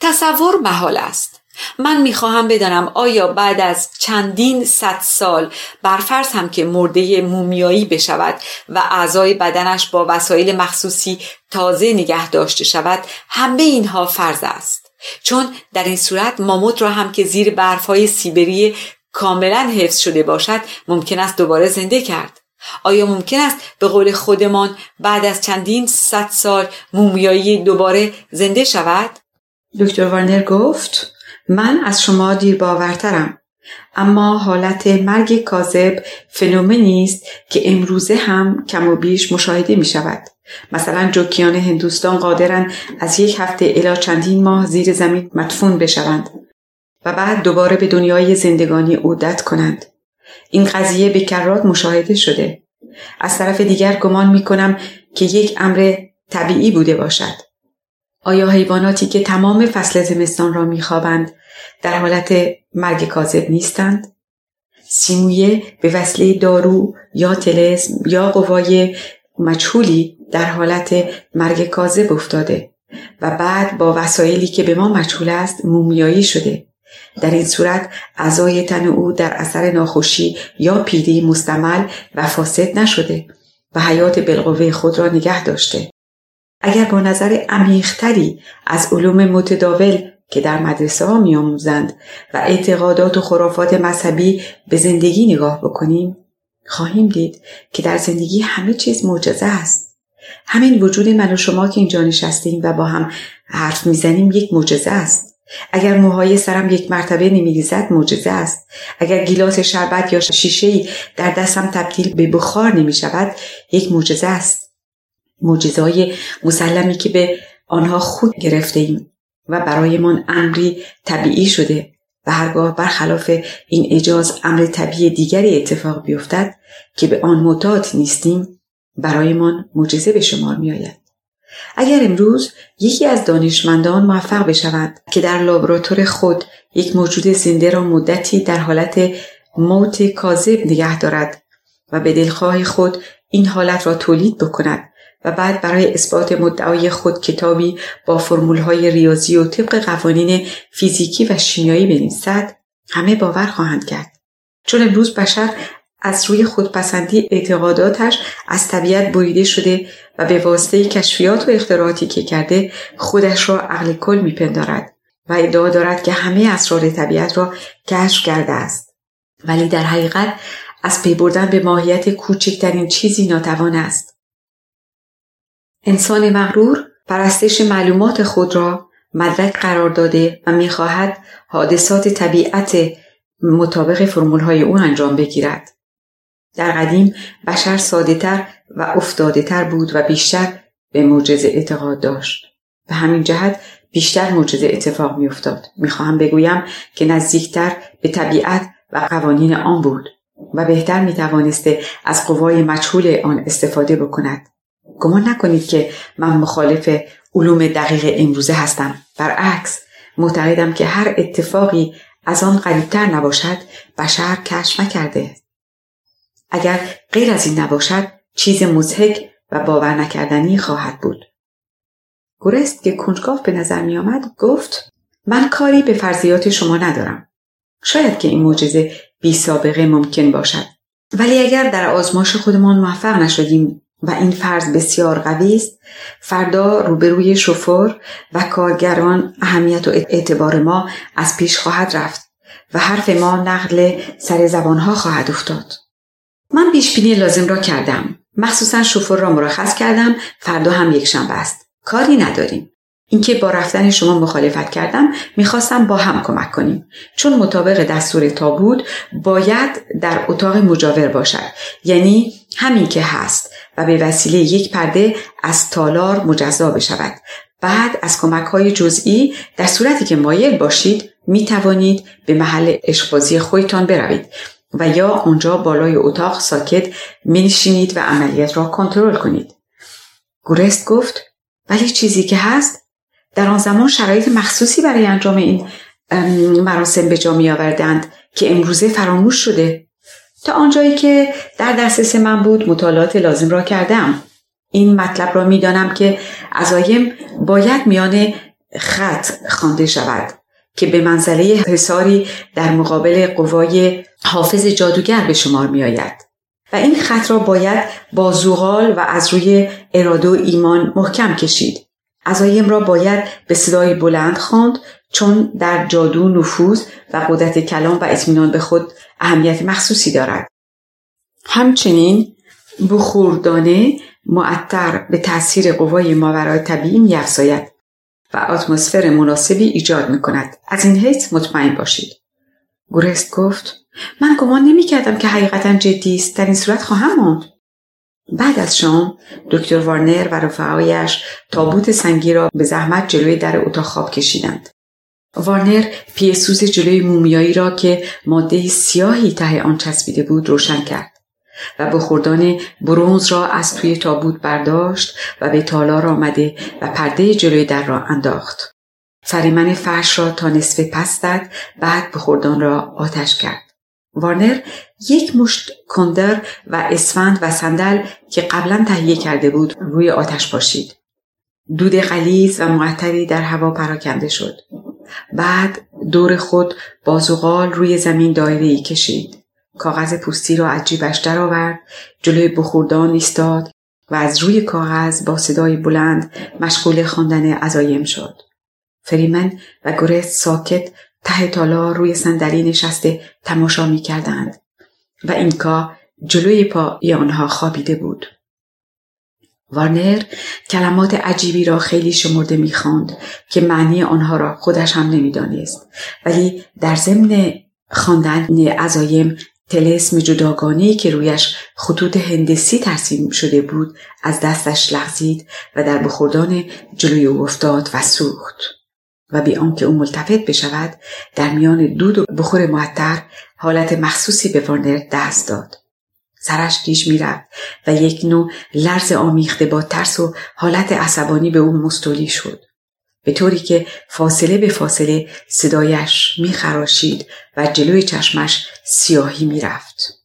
تصور محال است. من می‌خواهم بدانم آیا بعد از چندین صد سال برفرض هم که مرده مومیایی بشود و اعضای بدنش با وسایل مخصوصی تازه نگه داشته شود همه اینها فرض است چون در این صورت ماموت را هم که زیر برفهای سیبری کاملا حفظ شده باشد ممکن است دوباره زنده کرد آیا ممکن است به قول خودمان بعد از چندین صد سال مومیایی دوباره زنده شود؟ دکتر وارنر گفت من از شما دیر باورترم اما حالت مرگ کاذب فنومنی است که امروزه هم کم و بیش مشاهده می شود. مثلا جوکیان هندوستان قادرند از یک هفته الا چندین ماه زیر زمین مدفون بشوند و بعد دوباره به دنیای زندگانی عودت کنند. این قضیه به کرات مشاهده شده. از طرف دیگر گمان می کنم که یک امر طبیعی بوده باشد. آیا حیواناتی که تمام فصل زمستان را میخوابند در حالت مرگ کاذب نیستند؟ سیمویه به وسیله دارو یا تلسم یا قوای مجهولی در حالت مرگ کاذب افتاده و بعد با وسایلی که به ما مجهول است مومیایی شده در این صورت اعضای تن او در اثر ناخوشی یا پیری مستمل و فاسد نشده و حیات بالقوه خود را نگه داشته اگر با نظر عمیقتری از علوم متداول که در مدرسه ها می آموزند و اعتقادات و خرافات مذهبی به زندگی نگاه بکنیم خواهیم دید که در زندگی همه چیز معجزه است. همین وجود من و شما که اینجا نشستیم و با هم حرف می‌زنیم یک معجزه است. اگر موهای سرم یک مرتبه نمیریزد معجزه است. اگر گیلاس شربت یا شیشه در دستم تبدیل به بخار نمی شود یک معجزه است. معجزه‌های مسلمی که به آنها خود گرفته ایم و برایمان امری طبیعی شده و هرگاه برخلاف این اجاز امر طبیعی دیگری اتفاق بیفتد که به آن معتاد نیستیم برایمان معجزه به شمار میآید. اگر امروز یکی از دانشمندان موفق بشود که در لابراتور خود یک موجود زنده را مدتی در حالت موت کاذب نگه دارد و به دلخواه خود این حالت را تولید بکند و بعد برای اثبات مدعای خود کتابی با های ریاضی و طبق قوانین فیزیکی و شیمیایی بنویسد همه باور خواهند کرد. چون امروز بشر از روی خودپسندی اعتقاداتش از طبیعت بریده شده و به واسطه کشفیات و اختراعاتی که کرده خودش را عقل کل میپندارد و ادعا دارد که همه اسرار طبیعت را کشف کرده است. ولی در حقیقت از پی بردن به ماهیت کوچکترین چیزی ناتوان است. انسان مغرور پرستش معلومات خود را مدرک قرار داده و می‌خواهد حادثات طبیعت مطابق فرمول های او انجام بگیرد. در قدیم بشر ساده تر و افتاده تر بود و بیشتر به معجزه اعتقاد داشت. به همین جهت بیشتر معجزه اتفاق میافتاد. می‌خواهم بگویم که نزدیکتر به طبیعت و قوانین آن بود و بهتر می‌توانسته از قوای مجهول آن استفاده بکند. گمان نکنید که من مخالف علوم دقیق امروزه هستم. برعکس معتقدم که هر اتفاقی از آن قریبتر نباشد بشر کشف نکرده. اگر غیر از این نباشد چیز مزهک و باور نکردنی خواهد بود. گورست که کنجکاو به نظر می آمد گفت من کاری به فرضیات شما ندارم. شاید که این معجزه بی سابقه ممکن باشد. ولی اگر در آزمایش خودمان موفق نشدیم و این فرض بسیار قوی است. فردا روبروی شفر و کارگران اهمیت و اعتبار ما از پیش خواهد رفت و حرف ما نقل سر زبانها خواهد افتاد. من پیش بینی لازم را کردم. مخصوصا شفر را مرخص کردم. فردا هم یک شنبه است. کاری نداریم. اینکه با رفتن شما مخالفت کردم می‌خواستم با هم کمک کنیم. چون مطابق دستور تابود باید در اتاق مجاور باشد. یعنی همین که هست. و به وسیله یک پرده از تالار مجزا بشود بعد از کمک های جزئی در صورتی که مایل باشید می توانید به محل اشقبازی خودتان بروید و یا آنجا بالای اتاق ساکت می و عملیات را کنترل کنید. گورست گفت ولی چیزی که هست در آن زمان شرایط مخصوصی برای انجام این مراسم به جا می آوردند که امروزه فراموش شده تا آنجایی که در دسترس من بود مطالعات لازم را کردم این مطلب را می‌دانم که عزایم باید میان خط خوانده شود که به منزله حساری در مقابل قوای حافظ جادوگر به شمار می آید. و این خط را باید با زوغال و از روی اراده و ایمان محکم کشید. عزایم را باید به صدای بلند خواند چون در جادو نفوذ و قدرت کلام و اطمینان به خود اهمیت مخصوصی دارد. همچنین بخوردانه معطر به تاثیر قوای ماورای طبیعی میافزاید و اتمسفر مناسبی ایجاد می کند. از این حیث مطمئن باشید. گورست گفت من گمان نمی کردم که حقیقتا جدی است در این صورت خواهم ماند بعد از شام دکتر وارنر و رفقایش تابوت سنگی را به زحمت جلوی در اتاق خواب کشیدند وارنر پیسوز جلوی مومیایی را که ماده سیاهی ته آن چسبیده بود روشن کرد و بخوردان برونز را از توی تابوت برداشت و به تالار آمده و پرده جلوی در را انداخت. فریمن فرش را تا نصف پس بعد بخوردان را آتش کرد. وارنر یک مشت کندر و اسفند و صندل که قبلا تهیه کرده بود روی آتش پاشید. دود غلیظ و معطری در هوا پراکنده شد. بعد دور خود بازوغال روی زمین دایره ای کشید. کاغذ پوستی را از جیبش درآورد جلوی بخوردان ایستاد و از روی کاغذ با صدای بلند مشغول خواندن عزایم شد فریمن و گرست ساکت ته تالار روی صندلی نشسته تماشا می کردند و اینکا جلوی پای آنها خوابیده بود. وارنر کلمات عجیبی را خیلی شمرده می‌خواند که معنی آنها را خودش هم نمی‌دانست. ولی در ضمن خواندن عزایم تلسم جداگانه که رویش خطوط هندسی ترسیم شده بود از دستش لغزید و در بخوردان جلوی او افتاد و سوخت. و بی آنکه او ملتفت بشود در میان دود و بخور معطر حالت مخصوصی به وارنر دست داد. سرش پیش می‌رفت و یک نوع لرز آمیخته با ترس و حالت عصبانی به او مستولی شد به طوری که فاصله به فاصله صدایش میخراشید و جلوی چشمش سیاهی می‌رفت.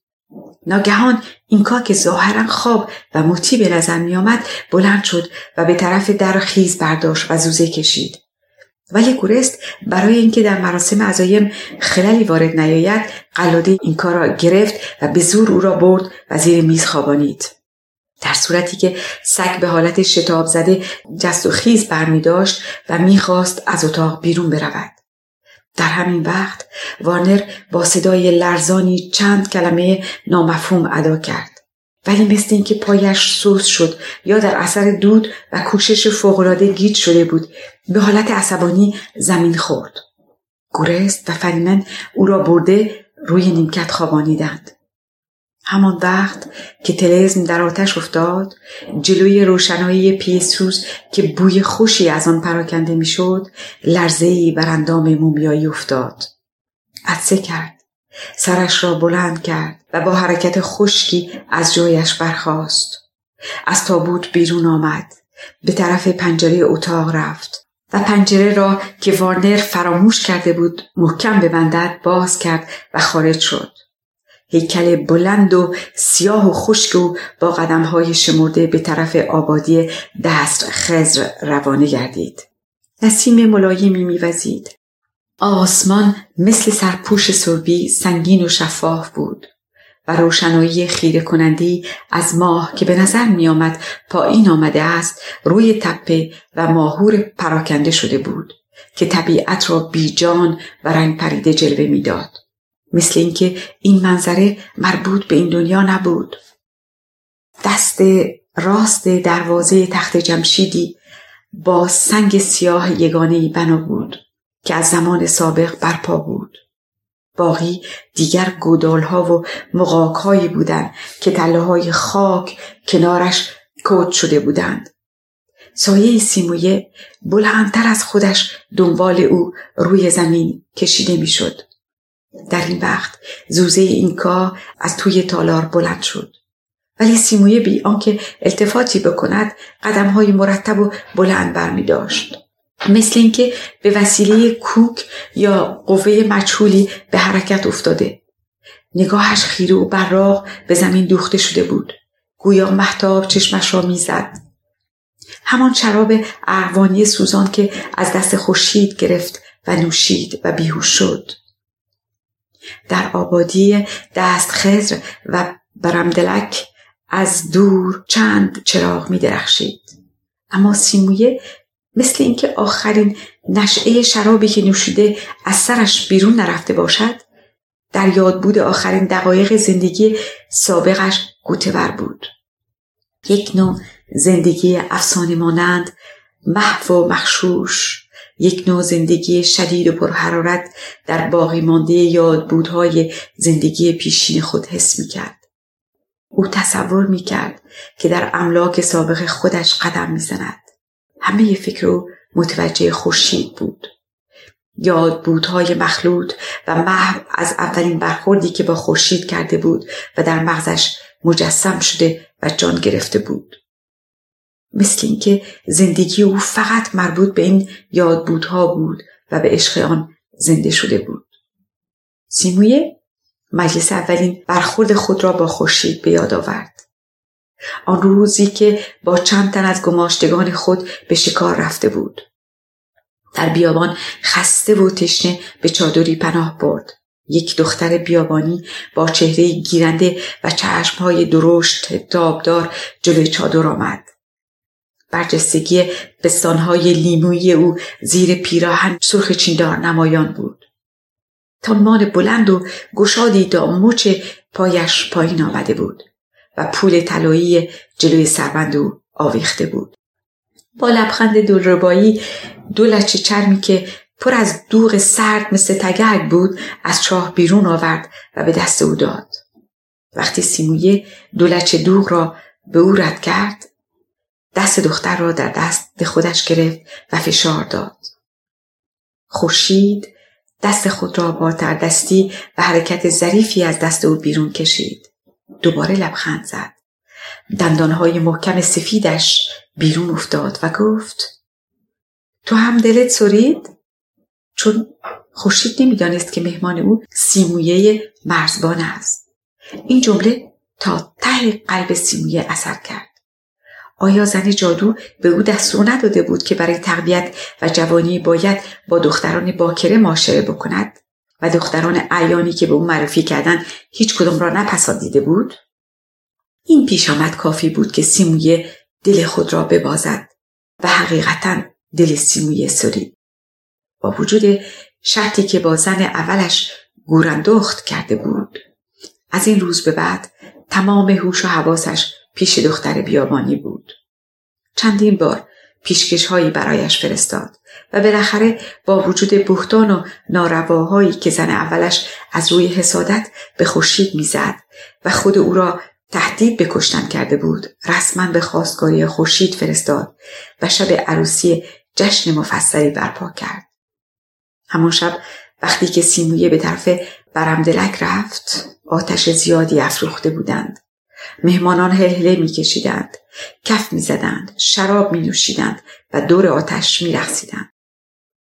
ناگهان اینکا که ظاهرا خواب و مطی به نظر میآمد بلند شد و به طرف در خیز برداشت و زوزه کشید. ولی گورست برای اینکه در مراسم عزایم خلالی وارد نیاید قلاده این کار را گرفت و به زور او را برد و زیر میز خوابانید در صورتی که سگ به حالت شتاب زده جست و خیز برمی داشت و می‌خواست از اتاق بیرون برود. در همین وقت وارنر با صدای لرزانی چند کلمه نامفهوم ادا کرد. ولی مثل اینکه پایش سوز شد یا در اثر دود و کوشش فوقالعاده گیج شده بود به حالت عصبانی زمین خورد. گورست و فریمن او را برده روی نیمکت خوابانیدند. همان وقت که تلزم در آتش افتاد جلوی روشنایی پیسوس که بوی خوشی از آن پراکنده می‌شد لرزهای بر اندام مومیایی افتاد. عدسه کرد. سرش را بلند کرد و با حرکت خشکی از جایش برخاست از تابوت بیرون آمد به طرف پنجره اتاق رفت و پنجره را که وارنر فراموش کرده بود محکم ببندد باز کرد و خارج شد هیکل بلند و سیاه و خشک و با قدمهای شمرده به طرف آبادی دست خزر روانه گردید. نسیم ملایمی میوزید. آسمان مثل سرپوش سربی سنگین و شفاف بود و روشنایی خیره کنندی از ماه که به نظر می آمد پایین آمده است روی تپه و ماهور پراکنده شده بود که طبیعت را بیجان و رنگ پریده جلوه می‌داد. مثل اینکه این منظره مربوط به این دنیا نبود دست راست دروازه تخت جمشیدی با سنگ سیاه یگانه بنا بود که از زمان سابق برپا بود باقی دیگر گودالها و مقاکهایی بودند که تله های خاک کنارش کود شده بودند سایه سیمویه بلندتر از خودش دنبال او روی زمین کشیده می‌شد. در این وقت زوزه اینکا از توی تالار بلند شد ولی سیمویه بی آنکه التفاتی بکند قدمهای مرتب و بلند برمی داشت. مثل اینکه به وسیله کوک یا قوه مجهولی به حرکت افتاده. نگاهش خیره و براق به زمین دوخته شده بود. گویا محتاب چشمش را می‌زد. همان شراب اروانی سوزان که از دست خورشید گرفت و نوشید و بیهوش شد. در آبادی دست خزر و برمدلک از دور چند چراغ می درخشید. اما سیمویه مثل اینکه آخرین نشعه شرابی که نوشیده از سرش بیرون نرفته باشد در یاد بود آخرین دقایق زندگی سابقش گوتور بود. یک نوع زندگی افسانه مانند محو و مخشوش یک نوع زندگی شدید و پرحرارت در باقی مانده یادبودهای زندگی پیشین خود حس می کرد. او تصور می کرد که در املاک سابق خودش قدم می زند. همه فکر او متوجه خورشید بود. یادبودهای مخلوط و محو از اولین برخوردی که با خورشید کرده بود و در مغزش مجسم شده و جان گرفته بود. مثل اینکه زندگی او فقط مربوط به این یادبودها بود و به عشق آن زنده شده بود. سیمویه مجلس اولین برخورد خود را با خورشید به یاد آورد. آن روزی که با چند تن از گماشتگان خود به شکار رفته بود. در بیابان خسته و تشنه به چادری پناه برد. یک دختر بیابانی با چهره گیرنده و چشمهای درشت تابدار جلوی چادر آمد. برجستگی بستانهای لیمویی او زیر پیراهن سرخ چیندار نمایان بود. تانمان بلند و گشادی تا مچ پایش پایین آمده بود و پول طلایی جلوی سربند او آویخته بود. با لبخند دلربایی دو لچه چرمی که پر از دوغ سرد مثل تگرگ بود از چاه بیرون آورد و به دست او داد. وقتی سیمویه دو لچه دوغ را به او رد کرد دست دختر را در دست خودش گرفت و فشار داد. خورشید دست خود را با تردستی و حرکت ظریفی از دست او بیرون کشید. دوباره لبخند زد. دندانهای محکم سفیدش بیرون افتاد و گفت تو هم دلت سرید؟ چون خورشید نمی‌دانست که مهمان او سیمویه مرزبان است. این جمله تا ته قلب سیمویه اثر کرد. آیا زن جادو به او دستور نداده بود که برای تقویت و جوانی باید با دختران باکره معاشره بکند و دختران عیانی که به او معرفی کردن هیچ کدام را نپسندیده بود؟ این پیش آمد کافی بود که سیمویه دل خود را ببازد و حقیقتا دل سیمویه سرید با وجود شرطی که با زن اولش گورندخت کرده بود. از این روز به بعد تمام هوش و حواسش پیش دختر بیابانی بود. چندین بار پیشکش هایی برایش فرستاد. و بالاخره با وجود بختان و نارواهایی که زن اولش از روی حسادت به خورشید می‌زد و خود او را تهدید به کشتن کرده بود رسما به خواستگاری خورشید فرستاد و شب عروسی جشن مفصلی برپا کرد. همون شب وقتی که سیمویه به طرف برمدلک رفت آتش زیادی افروخته بودند. مهمانان هلهله میکشیدند کف می‌زدند شراب می نوشیدند و دور آتش می رخصیدند.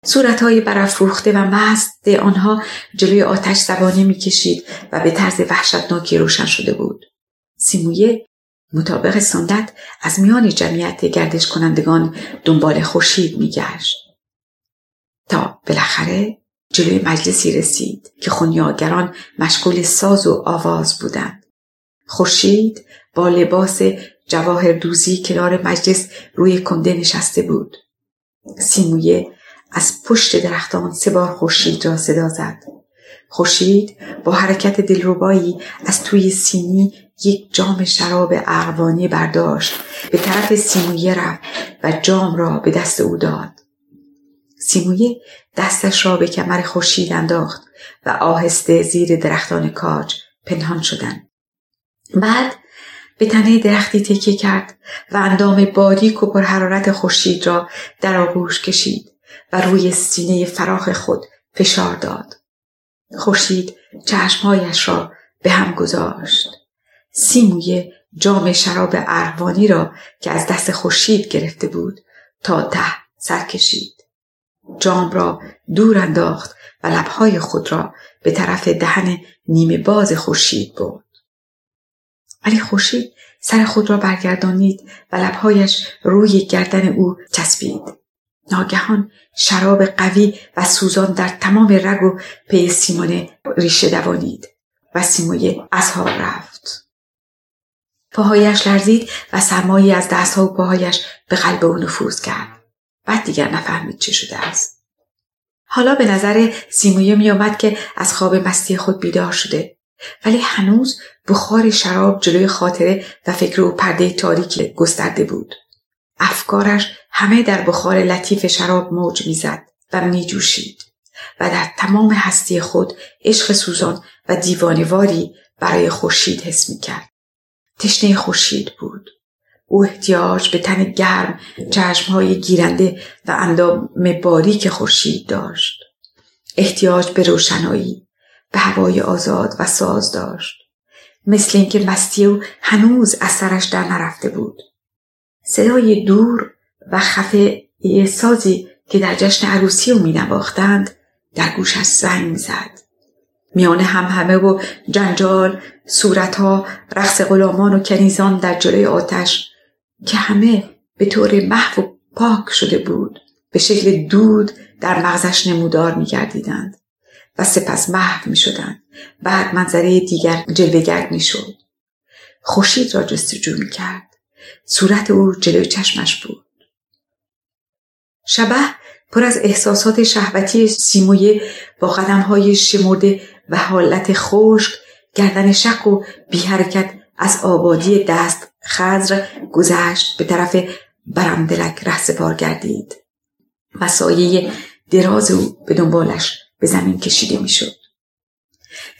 صورتهای برافروخته و مست آنها جلوی آتش زبانه می‌کشید و به طرز وحشتناکی روشن شده بود. سیمویه مطابق سنت از میان جمعیت گردش کنندگان دنبال خورشید میگشت. تا بالاخره جلوی مجلسی رسید که خونیاگران مشغول ساز و آواز بودند. خورشید با لباس جواهر دوزی کنار مجلس روی کنده نشسته بود. سیمویه از پشت درختان سه بار خورشید را صدا زد. خورشید با حرکت دلربایی از توی سینی یک جام شراب اقوانی برداشت به طرف سیمویه رفت و جام را به دست او داد. سیمویه دستش را به کمر خورشید انداخت و آهسته زیر درختان کاج پنهان شدند. بعد به تنه درختی تکیه کرد و اندام باریک و حرارت خورشید را در آغوش کشید و روی سینه فراخ خود فشار داد. خورشید چشمهایش را به هم گذاشت. سیموی جام شراب ارغوانی را که از دست خورشید گرفته بود تا ته سر کشید. جام را دور انداخت و لبهای خود را به طرف دهن نیمه باز خورشید برد. ولی خورشید سر خود را برگردانید و لبهایش روی گردن او چسبید. ناگهان شراب قوی و سوزان در تمام رگ و پی سیمونه ریشه دوانید و سیمویه از حال رفت. پاهایش لرزید و سرمایی از دستها و پاهایش به قلب او نفوذ کرد. بعد دیگر نفهمید چه شده است. حالا به نظر سیمویه میآمد که از خواب مستی خود بیدار شده ولی هنوز بخار شراب جلوی خاطره و فکر او پرده تاریکی گسترده بود. افکارش همه در بخار لطیف شراب موج می‌زد. و می جوشید و در تمام هستی خود عشق سوزان و دیوانواری برای خورشید حس می کرد. تشنه خورشید بود. او احتیاج به تن گرم چشمهای گیرنده و اندام باریک خورشید داشت. احتیاج به روشنایی به هوای آزاد و ساز داشت. مثل اینکه مستی او هنوز از سرش در نرفته بود. صدای دور و خفه سازی که در جشن عروسی او می نواختند در گوشش زنگ زد. میان هم همه و جنجال صورتها رقص غلامان و کنیزان در جلوی آتش که همه به طور محو و پاک شده بود به شکل دود در مغزش نمودار میگردیدند و سپس محو می شدند. بعد منظره دیگر جلوگر می شد. خورشید را جستجو می کرد. صورت او جلوی چشمش بود. شبه پر از احساسات شهوتی سیمویه با قدم های شمرده و حالت خشک گردن شق و بی حرکت از آبادی دست خزر گذشت به طرف برمدلک ره سپار گردید و سایه دراز او به دنبالش به زمین کشیده می‌شد.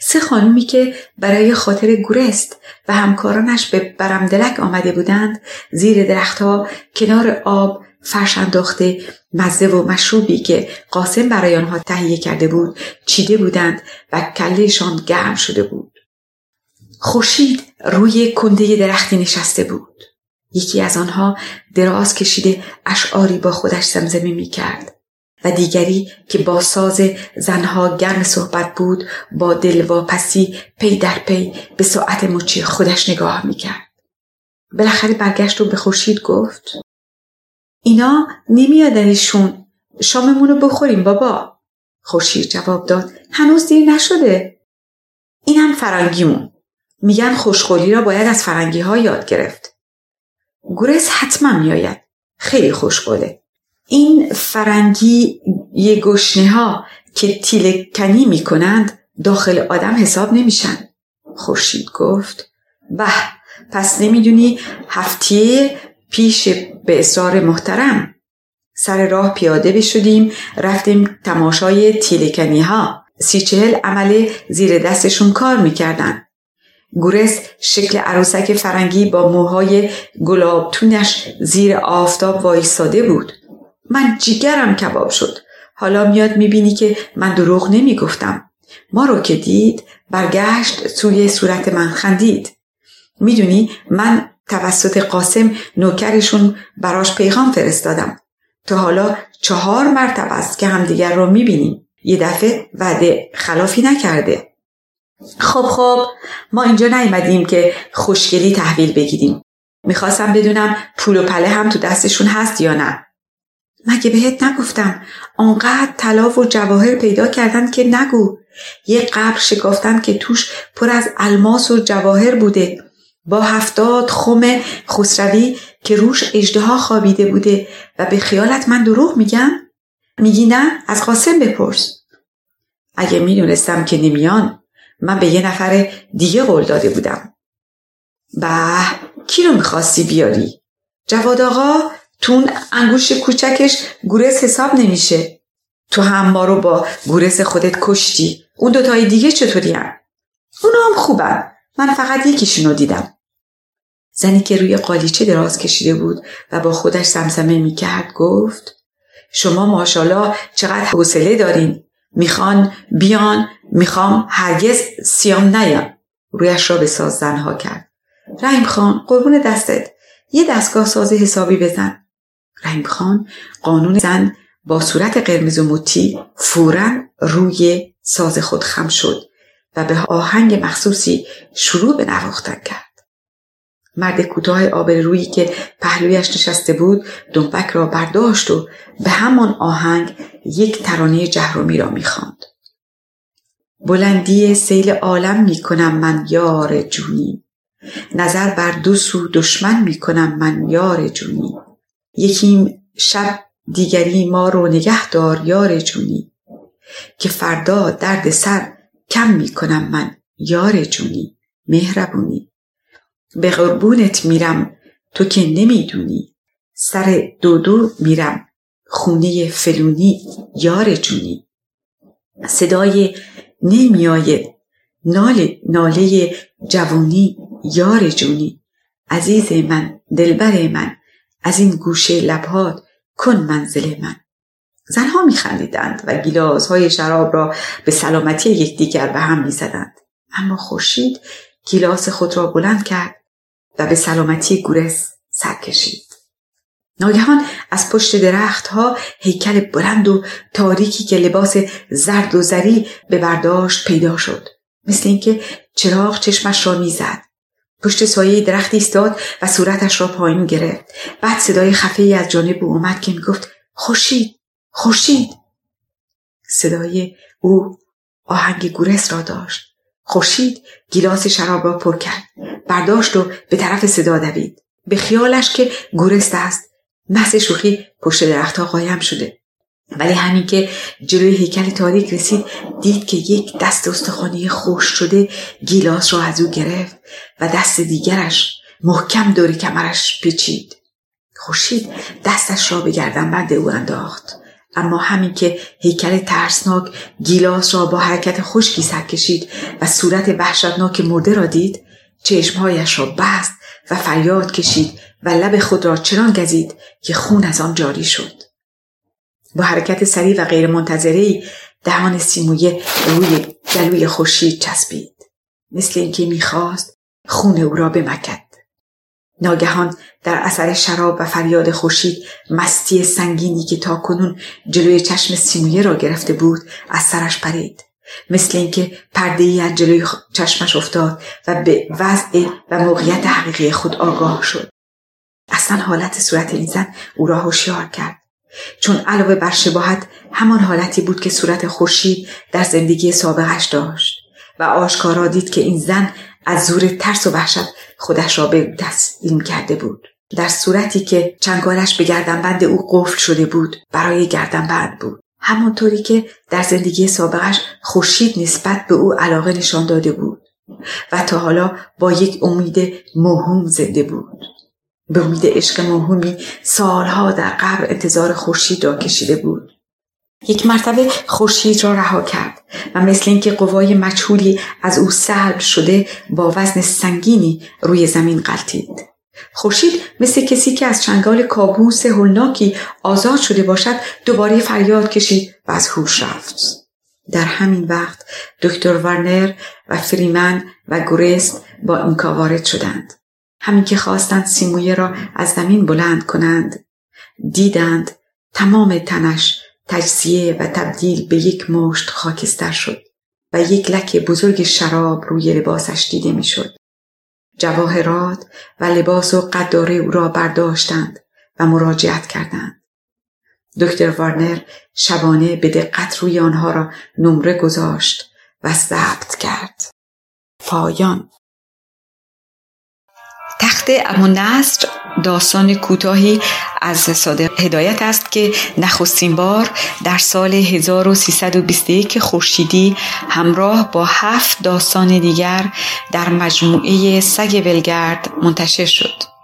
سه خانومی که برای خاطر گورست و همکارانش به برمدلک آمده بودند زیر درختها کنار آب فرش انداخته مزه و مشروبی که قاسم برای آنها تهیه کرده بود چیده بودند و کلهشان گرم شده بود. خورشید روی کنده درختی نشسته بود. یکی از آنها دراز کشیده اشعاری با خودش زمزمه می کرد و دیگری که با ساز زنها گرم صحبت بود با دلواپسی پی در پی به ساعت مچی خودش نگاه می کرد. بالاخره برگشت و به خورشید گفت اینا نمیادنشون شاممونو بخوریم بابا. خورشید جواب داد هنوز دیر نشده. اینم فرنگیمون. میگن خوشخولی را باید از فرنگی ها یاد گرفت. گورس حتما میآید. خیلی خوشقوله این فرنگی یه گشنه ها که تیله کنی می‌کنند داخل آدم حساب نمیشن. خورشید گفت به پس نمی‌دونی هفتیه پیش به اصرار محترم. سر راه پیاده بشدیم رفتیم تماشای تیلکنی ها سی چهل عمله زیر دستشون کار می‌کردن. گورس شکل عروسک فرنگی با موهای گلابتونش زیر آفتاب وایستاده بود. من جیگرم کباب شد. حالا میاد می‌بینی که من دروغ نمی‌گفتم. ما رو که دید برگشت سوی صورت من خندید. می‌دونی من توسط قاسم نوکرشون براش پیغام فرستادم. تا حالا چهار مرتبه است که همدیگر رو می‌بینیم. یه دفعه وعده خلافی نکرده. خب خب ما اینجا نیومدیم که خوشگلی تحویل بگیریم. می‌خواستم بدونم پول و پله هم تو دستشون هست یا نه. مگه بهت نگفتم؟ آنقدر طلا و جواهر پیدا کردن که نگو. یه قبر شکافتن که توش پر از الماس و جواهر بوده. با هفتاد خم خسروی که روش اجدها خوابیده بوده. و به خیالت من دروغ میگم؟ میگی نه؟ از قاسم بپرس. اگه می‌دونستم که نمیان من به یه نفر دیگه قول داده بودم. به کی رو می‌خواستی بیاری؟ جواد آقا تون انگوش کوچکش گورس حساب نمیشه. تو هم ما رو با گورس خودت کشتی. اون دوتای دیگه چطوری هم؟ اونا هم خوبن. من فقط یکیشونو دیدم. زنی که روی قالیچه دراز کشیده بود و با خودش سمسمه می‌کرد گفت شما ماشاءالله چقدر حوصله دارین. می‌خوان بیان می‌خوام هرگز سیام نیان رویش را به ساز زنها کرد. رحیم خان قربون دستت. یه دستگاه ساز حسابی بزن. رحیم خان قانون زن با صورت قرمز و مطی فورا روی ساز خود خم شد و به آهنگ مخصوصی شروع به نواختن کرد. مرد کوتاه آبرویی که پهلویش نشسته بود دنبک را برداشت و به همان آهنگ یک ترانه جهرومی را می‌خواند. بلندی سیل عالم می‌کنم من یار جونی. نظر بر دو سو دشمن می‌کنم من یار جونی. یکیم شب دیگری ما رو نگه دار یار جونی که فردا درد سر کم می‌کنم من یار جونی مهربونی. به قربونت میرم تو که نمی‌دونی. سر دو دو میرم خونه فلونی یار جونی. صدای نمیای ناله, ناله جوانی یار جونی. عزیز من دلبر من از این گوشه لبهات کن منزل من. زنها میخندیدند و های شراب را به سلامتی یکدیگر به هم می‌زدند. اما خورشید گیلاس خود را بلند کرد و به سلامتی گورس سر کشید. ناگهان از پشت درختها هیکل بلند و تاریکی که لباس زرد و زری به برداشت پیدا شد. مثل اینکه چراغ چشمش را می‌زد. پشت سایه درخت ایستاد و صورتش را پایین گرفت. بعد صدای خفه از جانب او آمد که می‌گفت خورشید خورشید. صدای او آهنگ گورس را داشت. خورشید گیلاس شراب را پر کرد. برداشت و به طرف صدا دوید. به خیالش که گورست است. محض شوخی پشت درختها قایم شده. ولی همین که جلوی هیکل تاریک رسید دید که یک دست استخوانی خوش شده گیلاس را از او گرفت و دست دیگرش محکم دور کمرش پیچید. خورشید دستش را به گردن بند او انداخت. اما همین که هیکل ترسناک گیلاس را با حرکت خشکی سر کشید و صورت وحشتناک مرده را دید چشمهایش را بست و فریاد کشید و لب خود را چنان گزید که خون از آن جاری شد. با حرکت سریع و غیر منتظری دهان سیمویه روی گلوی خورشید چسبید. مثل اینکه می‌خواست خون او را بمکد. ناگهان در اثر شراب و فریاد خورشید مستی سنگینی که تا کنون جلوی چشم سیمویه را گرفته بود از سرش پرید. مثل اینکه پرده ای از جلوی چشمش افتاد و به وضع و موقعیت حقیقی خود آگاه شد. اصلا حالت صورت این زن او را هوشیار کرد. چون علاوه بر شباهت همان حالتی بود که صورت خورشید در زندگی سابقش داشت و آشکارا دید که این زن از زور ترس و وحشت خودش را به تسلیم کرده بود. در صورتی که چنگالش به گردنبند او قفل شده بود برای گردنبند بود. همانطوری که در زندگی سابقش خورشید نسبت به او علاقه نشان داده بود و تا حالا با یک امید مهم زنده بود. به امید عشق موهومی سالها در قبر انتظار خورشید را کشیده بود. یک مرتبه خورشید را رها کرد و مثل اینکه قوای مجهولی از او سلب شده با وزن سنگینی روی زمین قلتید. خورشید مثل کسی که از چنگال کابوس هولناکی آزاد شده باشد دوباره فریاد کشید و از هوش رفت. در همین وقت دکتر ورنر و فریمن و گورست با این وارد شدند. همین که خواستند سیمویه را از زمین بلند کنند دیدند تمام تنش تجزیه و تبدیل به یک مشت خاکستر شد و یک لک بزرگ شراب روی لباسش دیده می‌شد. جواهرات و لباس و قداره او را برداشتند و مراجعت کردند. دکتر وارنر شبانه به دقت روی آنها را نمره گذاشت و ضبط کرد. پایان تخت امون نصر داستان کوتاهی از صادق هدایت است که نخستین بار در سال 1321 خورشیدی همراه با هفت داستان دیگر در مجموعه سگ ولگرد منتشر شد.